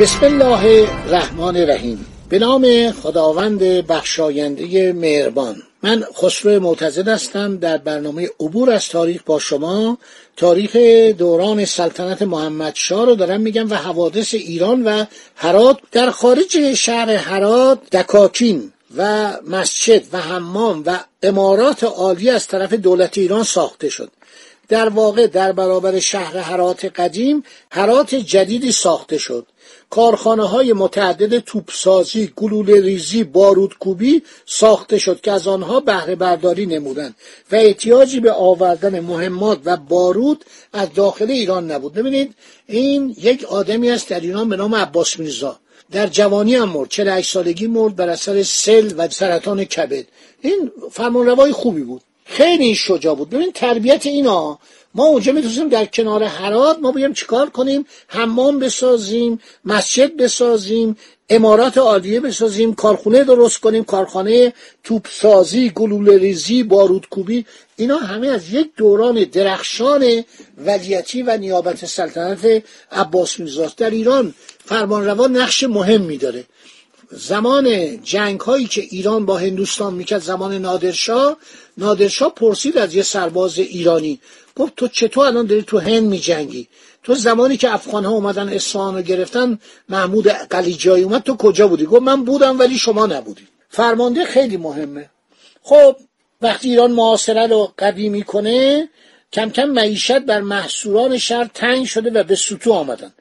بسم الله الرحمن الرحیم. به نام خداوند بخشاینده مهربان. من خسرو معتزد هستم. در برنامه عبور از تاریخ با شما. تاریخ دوران سلطنت محمد شاه رو دارم میگم و حوادث ایران و هرات. در خارج شهر هرات دکاکین و مسجد و حمام و امارات عالی از طرف دولت ایران ساخته شد. در واقع در برابر شهر هرات قدیم هرات جدیدی ساخته شد. کارخانه های متعدد توپسازی، گلوله ریزی، بارودکوبی ساخته شد که از آنها بهره برداری نمودند و احتیاجی به آوردن مهمات و بارود از داخل ایران نبود. ببینید این یک آدمی است در ایران به نام عباس میرزا. در جوانی هم مرد 48 سالگی مرد بر اثر سل و سرطان کبد. این فرمانروای خوبی بود. خیلی شجاع بود. ببین تربیت اینا ما اونجا می‌تونیم در کنار حرات ما بیایم چیکار کنیم حمام بسازیم مسجد بسازیم امارات عالیه بسازیم کارخونه درست کنیم کارخانه توپسازی گلوله ریزی بارودکوبی اینا همه از یک دوران درخشان ولیتی و نیابت سلطنت عباس میرزاست در ایران فرمانروا نقش مهمی داره. زمان جنگ هایی که ایران با هندوستان می‌کرد زمان نادرشاه نادرشاه پرسید از یه سرباز ایرانی گفت تو چطور الان داری تو هند میجنگی؟ تو زمانی که افغان ها اومدن اصفهان رو گرفتن محمود قلیجایی اومد تو کجا بودی؟ گفت من بودم ولی شما نبودی. فرمانده خیلی مهمه. خب وقتی ایران معاصره رو قوی می‌کنه کم کم معیشت بر محصوران شهر تنگ شده و به سطوح آمدن.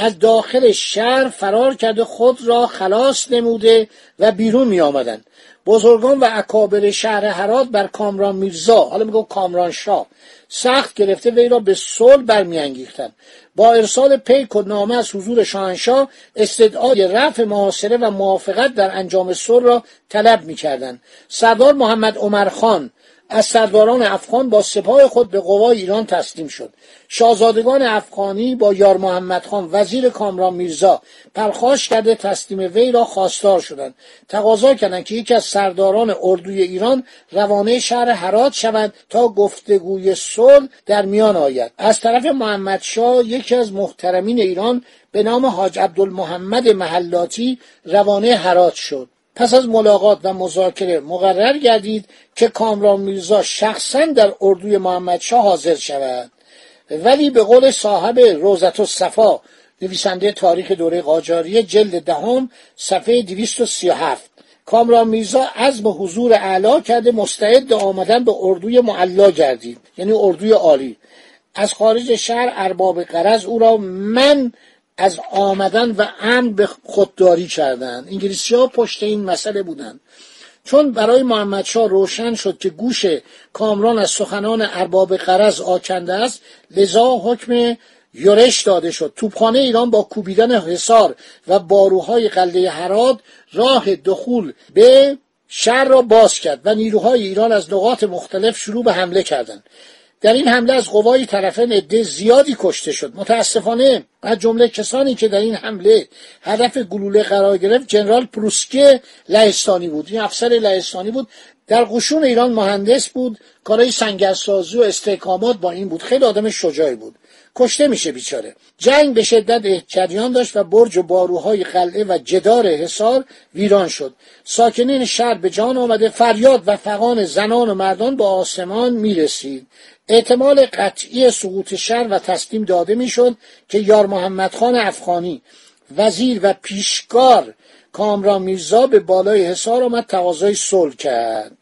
از داخل شهر فرار کرده خود را خلاص نموده و بیرون می آمدن بزرگان و اکابر شهر هرات بر کامران میرزا حالا میگو کامران شاه سخت گرفته وی را به صلح برمیانگیختند. با ارسال پیک و نامه از حضور شاهنشاه استدعای رفع محاصره و موافقت در انجام صلح را طلب می‌کردند. سردار محمد عمر خان از سرداران افغان با سپاه خود به قوای ایران تسلیم شد. شاهزادگان افغانی با یار محمد خان وزیر کامران میرزا پرخاش کرده تسلیم وی را خواستار شدند. تقاضا کردند که یکی از سرداران اردوی ایران روانه شهر هرات شود تا گفتگوی صلح در میان آید. از طرف محمد شاه یکی از محترمین ایران به نام حاج عبدالمحمد محلاتی روانه هرات شد. پس از ملاقات و مذاکره مقرر گردید که کامران میرزا شخصا در اردوی محمدشاه حاضر شود. ولی به قول صاحب روزت و صفا نویسنده تاریخ دوره قاجاریه جلد دهم صفحه 237 کامران میرزا عزم حضور اعلا کرده مستعد آمدن به اردوی معلا گردید یعنی اردوی عالی. از خارج شهر ارباب قرض او را من از آمدن و امن به خودداری کردند انگلیسی ها پشت این مسئله بودند چون برای محمد شاه روشن شد که گوش کامران از سخنان ارباب قرض آکنده است لذا حکم یورش داده شد. توپخانه ایران با کوبیدن حصار و باروهای قلعه هرات راه دخول به شهر را باز کرد و نیروهای ایران از نقاط مختلف شروع به حمله کردند. در این حمله از قوای طرفین عده زیادی کشته شد. متاسفانه از جمله کسانی که در این حمله هدف گلوله قرار گرفت جنرال پروسکه لهستانی بود. این افسر لهستانی بود. در قشون ایران مهندس بود. کارهای سنگرسازی و استحکامات با این بود. خیلی آدم شجاعی بود. کشته میشه بیچاره. جنگ به شدت جریان داشت و برج و باروهای قلعه و جدار حصار ویران شد. ساکنین شهر به جان آمده. فریاد و فقان زنان و مردان به آسمان می‌رسید. احتمال قطعی سقوط شهر و تسلیم داده می‌شد که یار محمد خان افغانی وزیر و پیشکار کامران میرزا به بالای حصار آمد تقاضای صلح کرد.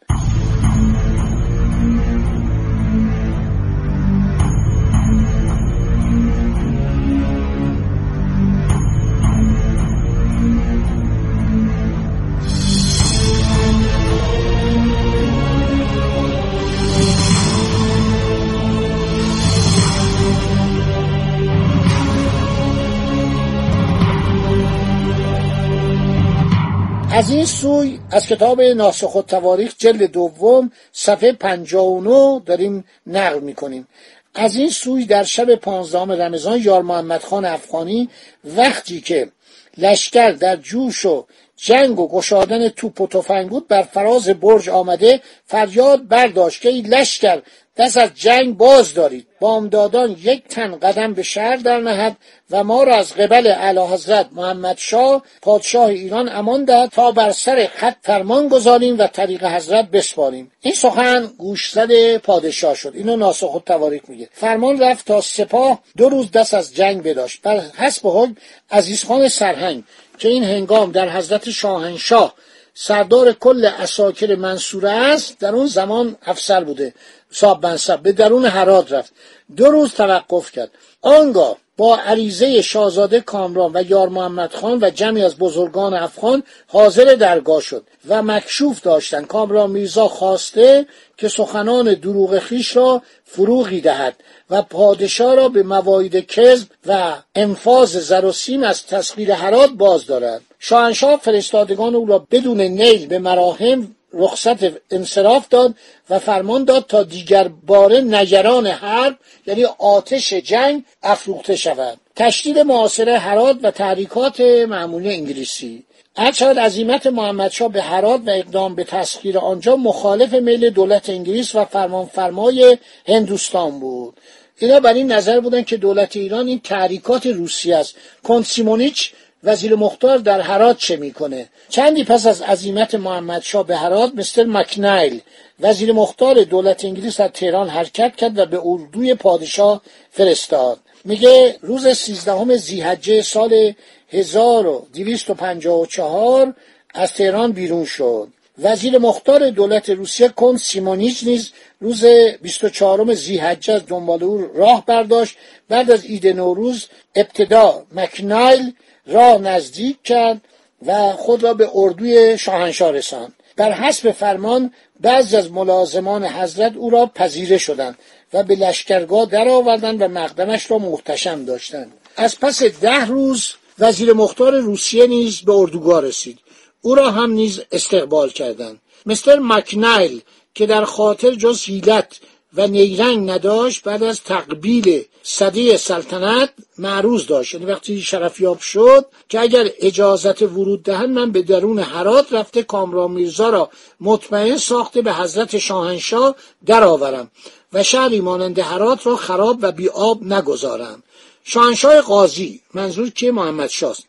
این سوی از کتاب ناسخ و تواریخ جلد دوم صفحه 59 داریم نقل می‌کنیم. از این سوی در شب پانزدهم رمضان یار محمد خان افغانی وقتی که لشکر در جوش و جنگ و گشادن توپ و تفنگ بود بر فراز برج آمده فریاد برداشت که این لشکر دست از جنگ باز دارید. بامدادان یک تن قدم به شهر در نهد و ما را از قبل اعلی حضرت محمد شاه پادشاه ایران امان دهد تا بر سر خط فرمان گذاریم و طریق حضرت بسپاریم. این سخن گوشزد پادشاه شد. اینو ناسخ و تواریخ میگه. فرمان رفت تا سپاه دو روز دست از جنگ بداشت. بر حسب حکم عزیزخان سرهنگ که این هنگام در حضرت شاهنشاه سردار کل اساکر منصوره است در اون زمان افسر بوده صاحب منصب به درون حراد رفت. دو روز توقف کرد. آنگاه با عریضه شاهزاده کامران و یار محمد خان و جمعی از بزرگان افغان حاضر درگاه شد و مکشوف داشتند. کامران میرزا خواسته که سخنان دروغ خیش را فروغی دهد و پادشاه را به مواعید کذب و انفاظ زر و سیم از تسخیر حرات باز دارد. شاهنشاه فرستادگان او را بدون نیل به مراهم رخصت انصراف داد و فرمان داد تا دیگر باره نگران حرب یعنی آتش جنگ افروخته شود. تشدید معاصره حرات و تحریکات معمولی انگلیسی. هرچند عظیمت محمدشاه به حرات و اقدام به تسخیر آنجا مخالف میل دولت انگلیس و فرمانفرمای هندوستان بود. اینا بر این نظر بودن که دولت ایران این تحریکات روسی است. کنسیمونیچ وزیر مختار در هرات چه می‌کنه؟ چندی پس از عظیمت محمدشاه به هرات مستر مکنایل وزیر مختار دولت انگلیس از تهران حرکت کرد و به اردوی پادشاه فرستاد. میگه روز سیزدهم زیحجه سال 1254 از تهران بیرون شد. وزیر مختار دولت روسیه کن سیمونیچ نیز روز 24 زیحجه از دنبال او راه برداشت. بعد از عید نوروز ابتدا مکنایل را نزدیک کرد و خود را به اردوی شاهنشاه رساند. بر حسب فرمان بعضی از ملازمان حضرت او را پذیره شدند و به لشکرگاه درآوردند و مقدمش را محتشم داشتند. از پس ده روز وزیر مختار روسیه نیز به اردوگاه رسید. او را هم نیز استقبال کردند. مستر مکنایل که در خاطر جز حیلت و نیرنگ نداشت بعد از تقبیل صدی سلطنت معروض داشت. یعنی وقتی شرفیاب شد که اگر اجازت ورود دهند من به درون حرات رفته کامران میرزا را مطمئن ساخته به حضرت شاهنشاه درآورم و شهری مانند حرات را خراب و بیاب نگذارم. شاهنشاه قاضی منظور که محمد شاست.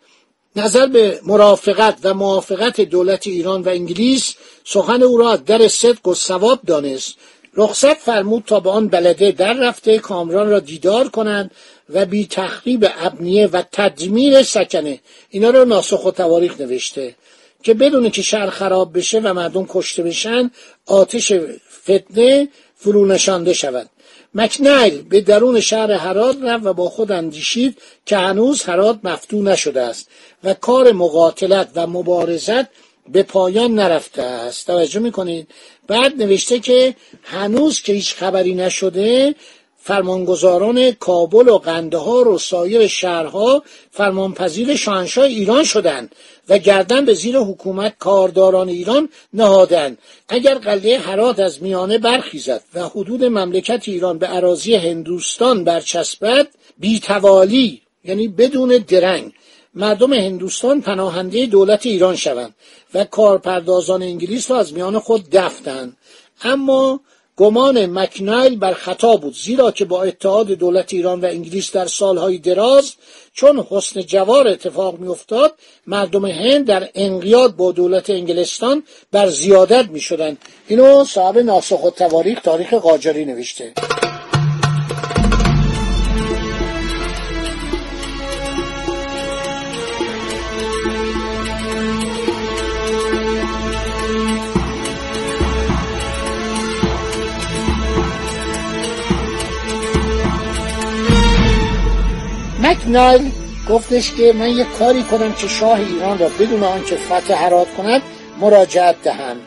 نظر به مرافقت و موافقت دولت ایران و انگلیس سخن او را در صدق و ثواب دانست. رخصت فرمود تا به آن بلده در رفته کامران را دیدار کنند و بی تخریب ابنیه و تدمیر سکنه. اینا رو ناسخ و تواریخ نوشته. که بدون که شهر خراب بشه و مردم کشته بشن آتش فتنه فرو نشانده شود. مکنیل به درون شهر هرات رفت و با خود اندیشید که هنوز هرات مفتو نشده است و کار مقاتلت و مبارزت به پایان نرفته است. توجه می‌کنید؟ بعد نوشته که هنوز که هیچ خبری نشده فرمانگزاران کابل و قندهار و سایر شهرها فرمانپذیر شاهنشاه ایران شدند و گردن به زیر حکومت کارداران ایران نهادند. اگر قلعه هرات از میانه برخیزد و حدود مملکت ایران به عراضی هندوستان برچسبد بیتوالی یعنی بدون درنگ مردم هندوستان پناهنده دولت ایران شوند و کارپردازان انگلیس را از میان خود دفتند اما گمان مکنایل بر خطا بود زیرا که با اتحاد دولت ایران و انگلیس در سالهای دراز چون حسن جوار اتفاق میافتاد مردم هند در انقیاد با دولت انگلستان بر زیادت می شدن. اینو صاحب ناسخ و تواریخ تاریخ قاجاری نوشته مکنایل گفتش که من یک کاری کنم که شاه ایران را بدون آنکه فتح هرات کند مراجعت دهم.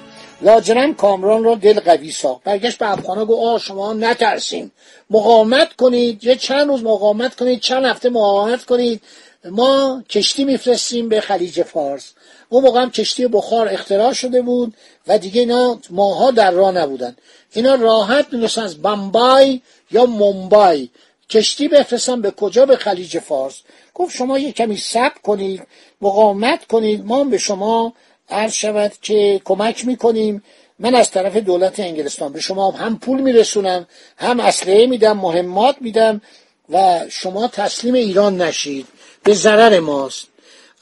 لاجرم کامران را دل قوی ساخت. برگشت به افغانا گفت آه شما نترسین. مقاومت کنید. یه چند روز مقاومت کنید. چند هفته مقاومت کنید. ما کشتی میفرستیم به خلیج فارس. اون موقع هم کشتی بخار اختراع شده بود و دیگه اینا ماها در راه نبودن. اینا راحت می‌رسن از بمبای یا ممبای. کشتی بفرستن به کجا به خلیج فارس؟ گفت شما یه کمی صبر کنید مقاومت کنید ما به شما عرض شود که کمک می‌کنیم. من از طرف دولت انگلستان به شما هم پول میرسونم هم اسلحه میدم مهمات میدم و شما تسلیم ایران نشید. به ضرر ماست.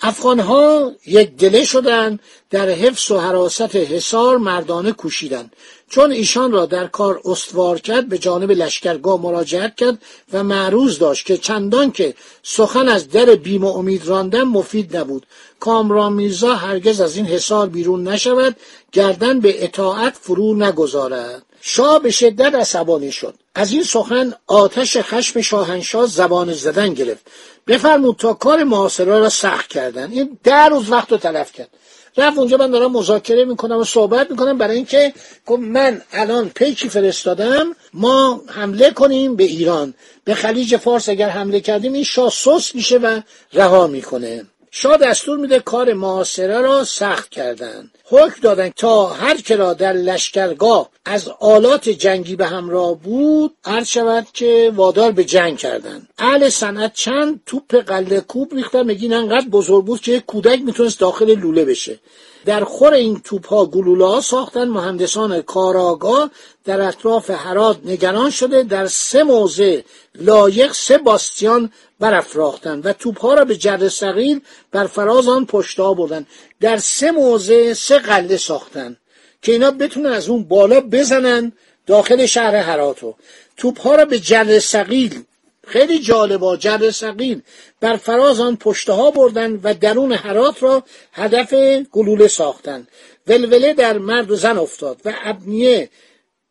افغان ها یک دله شدن در حفظ و حراست حصار مردانه کوشیدن چون ایشان را در کار استوار کرد به جانب لشکرگاه مراجعت کرد و معروض داشت که چندان که سخن از در بیم و امید راندن مفید نبود. کامران میرزا هرگز از این حصار بیرون نشود گردن به اطاعت فرو نگذارد. شاه به شدت عصبانی شد. از این سخن آتش خشم شاهنشاه زبان زدن گرفت. بفرمود تا کار محاصره را سخت کردن. این ده روز وقت رو تلف کرد. رفت اونجا من دارم مذاکره می‌کنم و صحبت می‌کنم برای اینکه من الان پیکی فرستادم ما حمله کنیم به ایران. به خلیج فارس اگر حمله کردیم این شاه سوس میشه و رها می‌کنه. شاه دستور میده کار معاصره را سخت کردند حکم دادن تا هر که را در لشکرگاه از آلات جنگی به همراه بود عرض شود که وادار به جنگ کردند اهل صنعت چند توپ قله کوب ریختن میگین انقدر بزرگ بود که کودک می‌تونست داخل لوله بشه؟ در خور این توپ ها گلوله ها ساختن. مهندسان کاراگاه در اطراف هرات نگران شده. در سه موضع لایق سه باستیان برافراختند و توپ ها را به جر سقیل بر فراز آن پشتا بردن. در سه موضع سه قله ساختن که اینا بتونن از اون بالا بزنن داخل شهر هراتو توپ ها را به جر سقیل خیلی جالبا جر سقیل بر فراز آن پشته ها بردن و درون حرات را هدف گلوله ساختند. ولوله در مرد و زن افتاد و ابنیه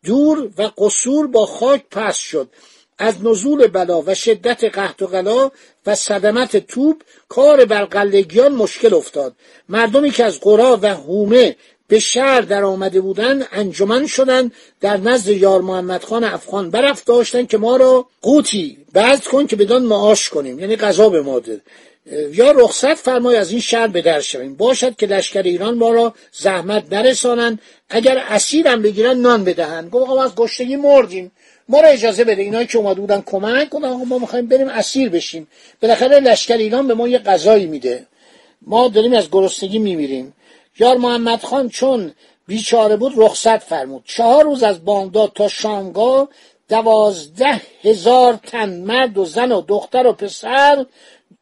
دور و قصور با خاک پس شد. از نزول بلا و شدت قحط و غلا و صدمت توپ کار بر مشکل افتاد. مردمی که از قرا و هومه به شهر در آمده بودند انجمن شدند در نزد یار محمد خان افغان برفت داشتن که ما را قوتی بعد کن که بدان معاش کنیم. یعنی غذا به ما یا رخصت فرمای از این شهر به در شویم. باشد که لشکر ایران ما را زحمت نرسانند اگر اسیرم بگیرن نان بدهند. گفت آقا از گشتگی مردیم. ما را اجازه بده. اینایی که اومده بودن کمک کنن. ما می‌خوایم بریم اسیر بشیم. بالاخره لشکر ایران به ما یه غذایی میده. ما داریم از گرسنگی میمیریم. یار محمد خان چون بیچاره بود رخصت فرمود. چهار روز از بامداد تا شامگاه دوازده هزار تن مرد و زن و دختر و پسر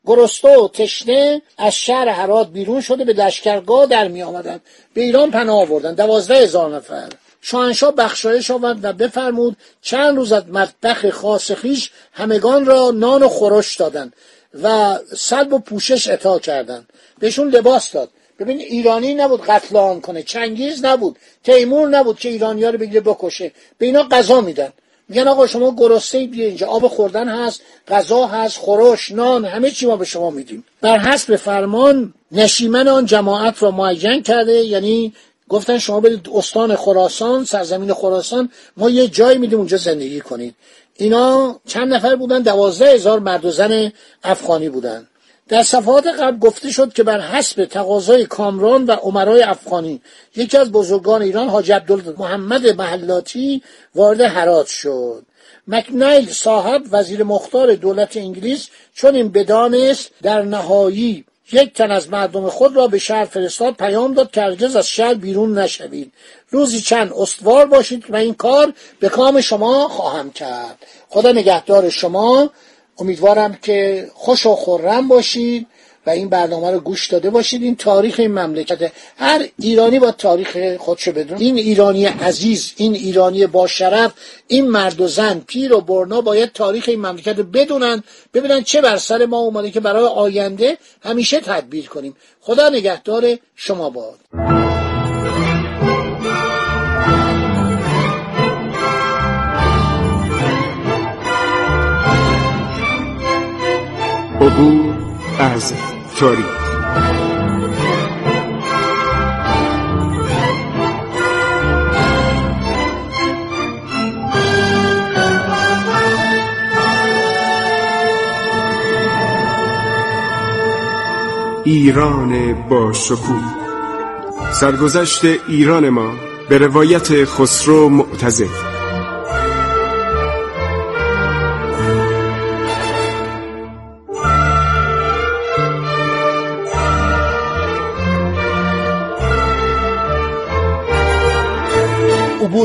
گرسته و تشنه از شهر حرات بیرون شده به لشکرگاه در می آمدن. به ایران پناه آوردن دوازده هزار نفر. شاهنشاه بخشایش آورد و بفرمود چند روز از مطبخ خاص خیش همگان را نان و خورش دادند و سلب و پوشش اطاع کردند. بهشون لباس داد. ببین ایرانی نبود قتل آن کنه چنگیز نبود تیمور نبود که ایرانی ها رو بگیره بکشه. به اینا غذا میدن. میگن آقا شما گرسنه بیا اینجا. آب خوردن هست غذا هست خورش نان همه چی ما به شما میدیم. بر حسب فرمان نشیمن آن جماعت را معین کرده. یعنی گفتن شما برید استان خراسان سرزمین خراسان ما یه جایی میدیم اونجا زندگی کنید. اینا چند نفر بودن؟ دوازده هزار مرد و زن افغانی بودن. در صفحات قبل گفته شد که بر حسب تقاضای کامران و عمرای افغانی یکی از بزرگان ایران حاج محمد محلاتی وارد حرات شد. مکنیل صاحب وزیر مختار دولت انگلیس چون این بدانست در نهایی یک تن از مردم خود را به شهر فرستاد پیام داد که هرگز از شهر بیرون نشوید. روزی چند استوار باشید و این کار به کام شما خواهم کرد. خدا نگهدار شما. امیدوارم که خوش و خورم باشید و این برنامه رو گوش داده باشید. این تاریخ این مملکت. هر ایرانی با تاریخ خودشو بدون این ایرانی عزیز این ایرانی با شرف این مرد و زن پیر و برنا باید تاریخ این مملکت رو بدونن ببینن چه بر سر ما اومده که برای آینده همیشه تدبیر کنیم. خدا نگهدار شما باد. عبور از تاریخ. ایران با شکوه. سرگذشت ایران ما به روایت خسرو معتزد